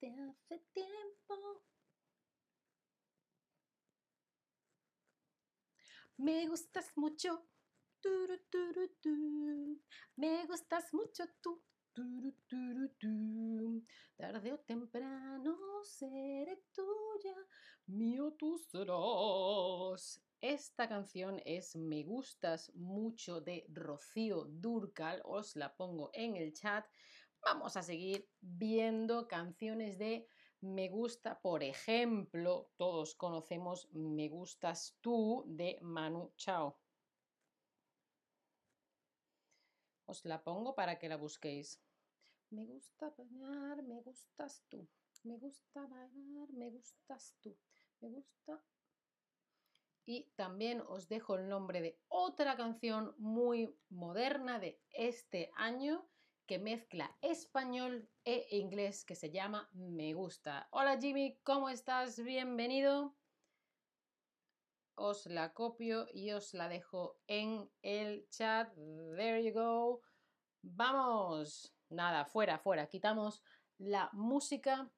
desde hace tiempo. Me gustas mucho. turu, turu, tu. Me gustas mucho tú. turu, turu. Tarde o temprano seré tuya. Mío tú serás. Esta canción es Me gustas mucho de Rocío Durcal. Os la pongo en el chat. Vamos a seguir viendo canciones de me gusta, por ejemplo, todos conocemos Me gustas tú de Manu Chao. Os la pongo para que la busquéis. Me gusta bailar, me gustas tú. Me gusta bailar, me gustas tú. Me gusta. Y también os dejo el nombre de otra canción muy moderna de este año que mezcla español e inglés que se llama Me Gusta. Hola Jimmy, ¿cómo estás? Bienvenido. Os la copio y os la dejo en el chat. There you go. Vamos. Nada, fuera, fuera. Quitamos la música.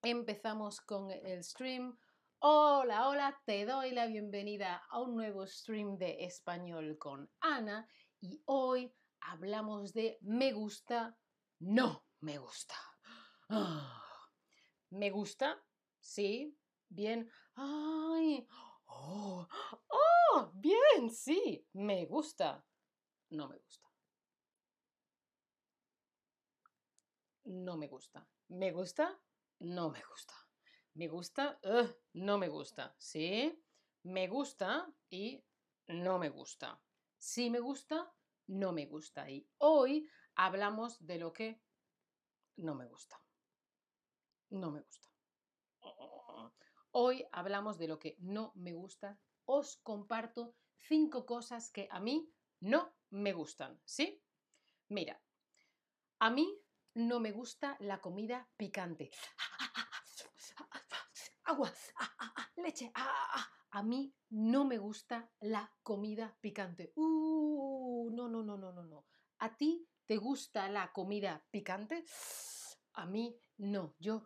Empezamos con el stream. Hola, hola, te doy la bienvenida a un nuevo stream de español con Ana y hoy hablamos de me gusta, no me gusta. Me gusta, sí, bien. Ay, oh, oh, bien, sí, me gusta, no me gusta. No me gusta. ¿Me gusta? No me gusta. Me gusta, no me gusta. ¿Sí? Me gusta y no me gusta. Sí me gusta, no me gusta. Y hoy hablamos de lo que no me gusta. No me gusta. Hoy hablamos de lo que no me gusta. Os comparto cinco cosas que a mí no me gustan. ¿Sí? Mira, a mí no me gusta la comida picante. Agua, leche. A mí no me gusta la comida picante. Uh, no, no, no, no, no, no. ¿A ti te gusta la comida picante? A mí no. Yo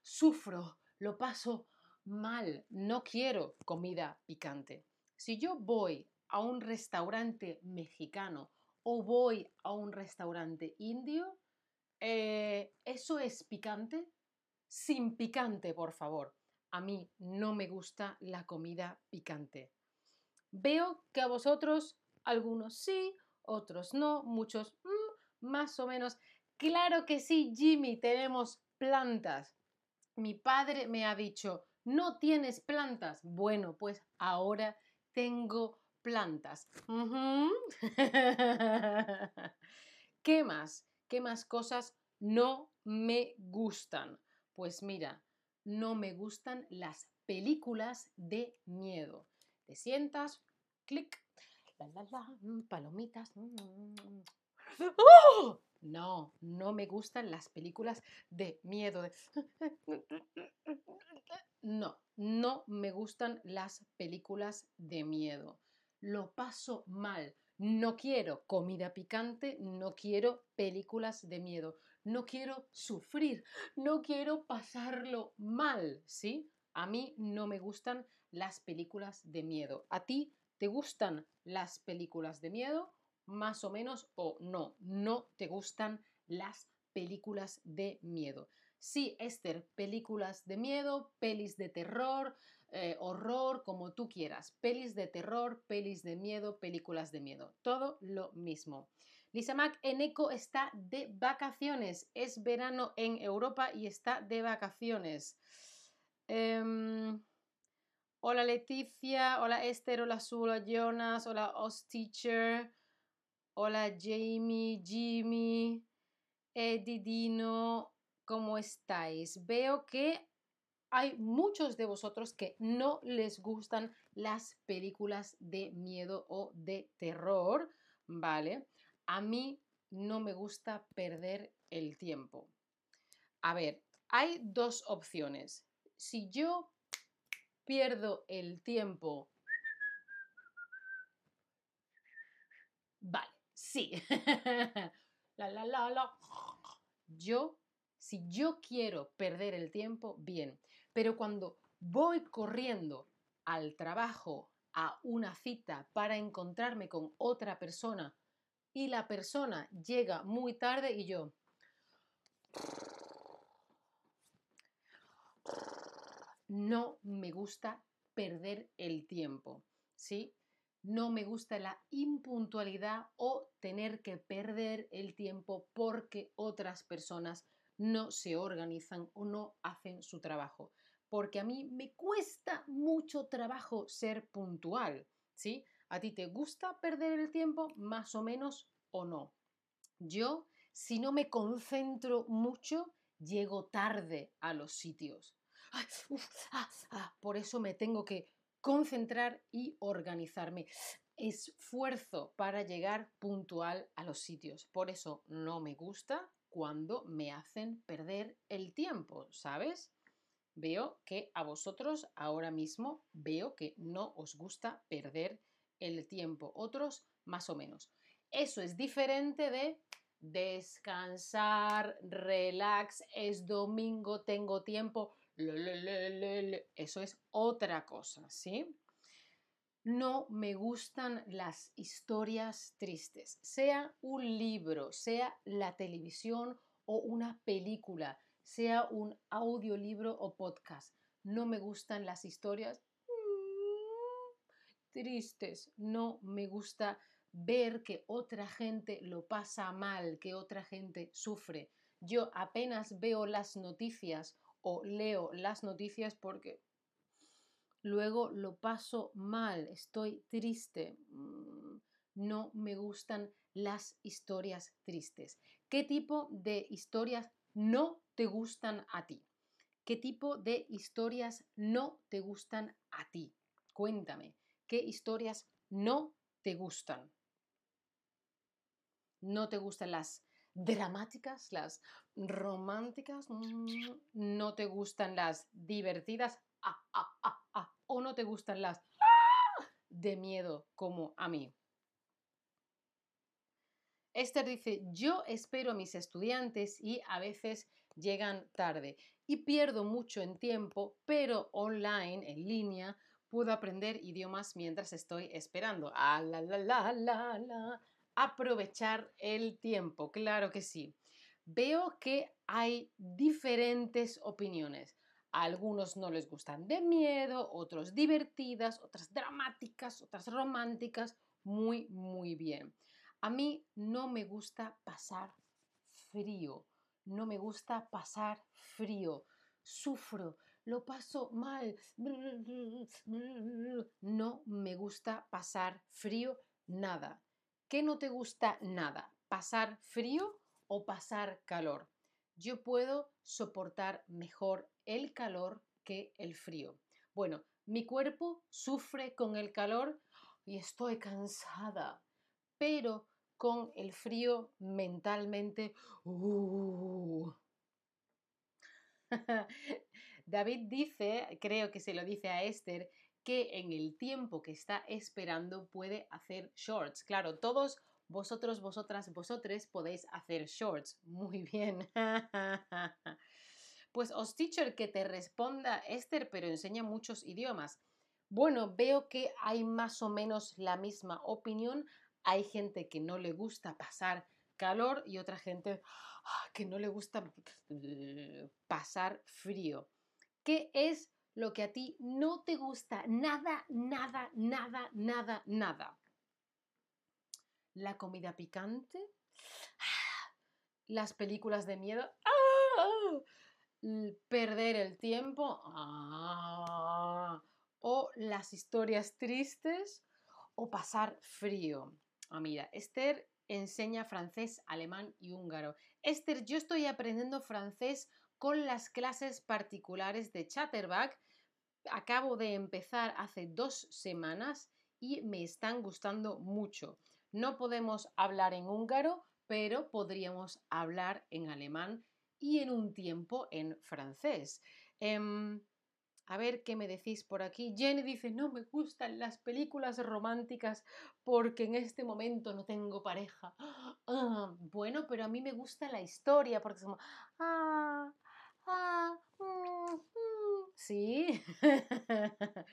sufro, lo paso mal. No quiero comida picante. Si yo voy a un restaurante mexicano o voy a un restaurante indio, eh, ¿eso es picante? Sin picante, por favor a mí no me gusta la comida picante. Veo que a vosotros algunos sí, otros no, muchos mm, más o menos. Claro que sí, Jimmy, tenemos plantas. Mi padre me ha dicho, no tienes plantas. Bueno, pues ahora tengo plantas. ¿Qué más? ¿Qué más cosas no me gustan? Pues mira, no me gustan las películas de miedo. Te sientas, clic, mm, palomitas. Mm, ¡Oh! No, no me gustan las películas de miedo. No, no me gustan las películas de miedo. Lo paso mal. No quiero comida picante, no quiero películas de miedo no quiero sufrir, no quiero pasarlo mal, ¿sí? A mí no me gustan las películas de miedo. ¿A ti te gustan las películas de miedo? Más o menos o no, no te gustan las películas de miedo. Sí, Esther, películas de miedo, pelis de terror, eh, horror, como tú quieras. Pelis de terror, pelis de miedo, películas de miedo. Todo lo mismo. Lisa Mac Eco está de vacaciones. Es verano en Europa y está de vacaciones. Em, hola Leticia, hola Esther, hola Sula Jonas, hola Os Teacher, hola Jamie, Jimmy, Eddie Dino, ¿cómo estáis? Veo que hay muchos de vosotros que no les gustan las películas de miedo o de terror, ¿vale? A mí no me gusta perder el tiempo. A ver, hay dos opciones. Si yo pierdo el tiempo... Vale, sí. la, la, la, la. Yo Si yo quiero perder el tiempo, bien. Pero cuando voy corriendo al trabajo, a una cita para encontrarme con otra persona y la persona llega muy tarde y yo... No me gusta perder el tiempo, ¿sí? No me gusta la impuntualidad o tener que perder el tiempo porque otras personas no se organizan o no hacen su trabajo. Porque a mí me cuesta mucho trabajo ser puntual, ¿sí? ¿A ti te gusta perder el tiempo más o menos o no? Yo, si no me concentro mucho, llego tarde a los sitios. Ah, ah, por eso me tengo que concentrar y organizarme. Esfuerzo para llegar puntual a los sitios. Por eso no me gusta cuando me hacen perder el tiempo, ¿sabes? Veo que a vosotros ahora mismo veo que no os gusta perder el tiempo. Otros más o menos. Eso es diferente de descansar, relax, es domingo, tengo tiempo. Eso es otra cosa, ¿sí? No me gustan las historias tristes, sea un libro, sea la televisión o una película, sea un audiolibro o podcast. No me gustan las historias tristes, no me gusta ver que otra gente lo pasa mal, que otra gente sufre. Yo apenas veo las noticias o leo las noticias porque luego lo paso mal, estoy triste, mm, no me gustan las historias tristes. ¿Qué tipo de historias no te gustan a ti? ¿Qué tipo de historias no te gustan a ti? Cuéntame, ¿qué historias no te gustan? ¿No te gustan las dramáticas, las románticas, mm, no te gustan las divertidas, ah, ah, ah, o no te gustan las de miedo como a mí. Esther dice, yo espero a mis estudiantes y a veces llegan tarde y pierdo mucho en tiempo, pero online, en línea, puedo aprender idiomas mientras estoy esperando. Ah, la, la, la, la, la aprovechar el tiempo, claro que sí. Veo que hay diferentes opiniones. A algunos no les gustan de miedo, otros divertidas, otras dramáticas, otras románticas. Muy, muy bien. A mí no me gusta pasar frío. No me gusta pasar frío. Sufro, lo paso mal. No me gusta pasar frío nada. ¿Qué no te gusta nada? ¿Pasar frío o pasar calor? Yo puedo soportar mejor el calor que el frío. Bueno, mi cuerpo sufre con el calor y estoy cansada, pero con el frío mentalmente... Uh. David dice, creo que se lo dice a Esther, que en el tiempo que está esperando puede hacer shorts. Claro, todos vosotros, vosotras, vosotres podéis hacer shorts. Muy bien. pues os teacher que te responda Esther, pero enseña muchos idiomas. Bueno, veo que hay más o menos la misma opinión. Hay gente que no le gusta pasar calor y otra gente ah, que no le gusta pasar frío. ¿Qué es lo que a ti no te gusta, nada, nada, nada, nada, nada. La comida picante, las películas de miedo, ¡ah! perder el tiempo, ¡ah! o las historias tristes, o pasar frío. Ah, mira, Esther enseña francés, alemán y húngaro. Esther, yo estoy aprendiendo francés con las clases particulares de Chatterback acabo de empezar hace dos semanas y me están gustando mucho. No podemos hablar en húngaro, pero podríamos hablar en alemán y en un tiempo en francés. Em, a ver qué me decís por aquí. Jenny dice, no me gustan las películas románticas porque en este momento no tengo pareja. Ah, bueno, pero a mí me gusta la historia porque es como, ah, Sí.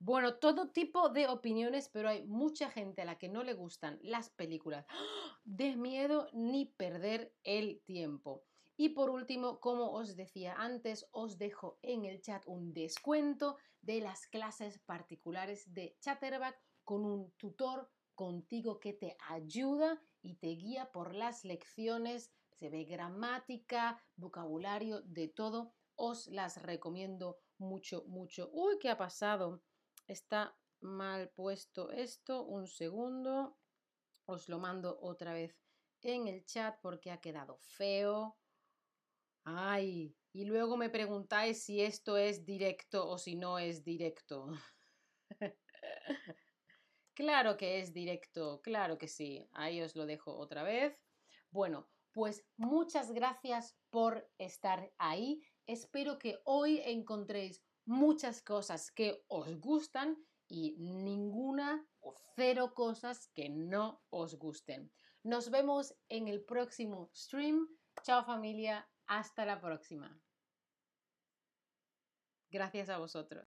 Bueno, todo tipo de opiniones, pero hay mucha gente a la que no le gustan las películas de miedo ni perder el tiempo. Y por último, como os decía antes, os dejo en el chat un descuento de las clases particulares de Chatterback con un tutor contigo que te ayuda y te guía por las lecciones, se ve gramática, vocabulario, de todo. Os las recomiendo mucho, mucho. Uy, ¿qué ha pasado? Está mal puesto esto. Un segundo. Os lo mando otra vez en el chat porque ha quedado feo. Ay, y luego me preguntáis si esto es directo o si no es directo. claro que es directo, claro que sí. Ahí os lo dejo otra vez. Bueno, pues muchas gracias por estar ahí. Espero que hoy encontréis muchas cosas que os gustan y ninguna o cero cosas que no os gusten. Nos vemos en el próximo stream. Chao familia, hasta la próxima. Gracias a vosotros.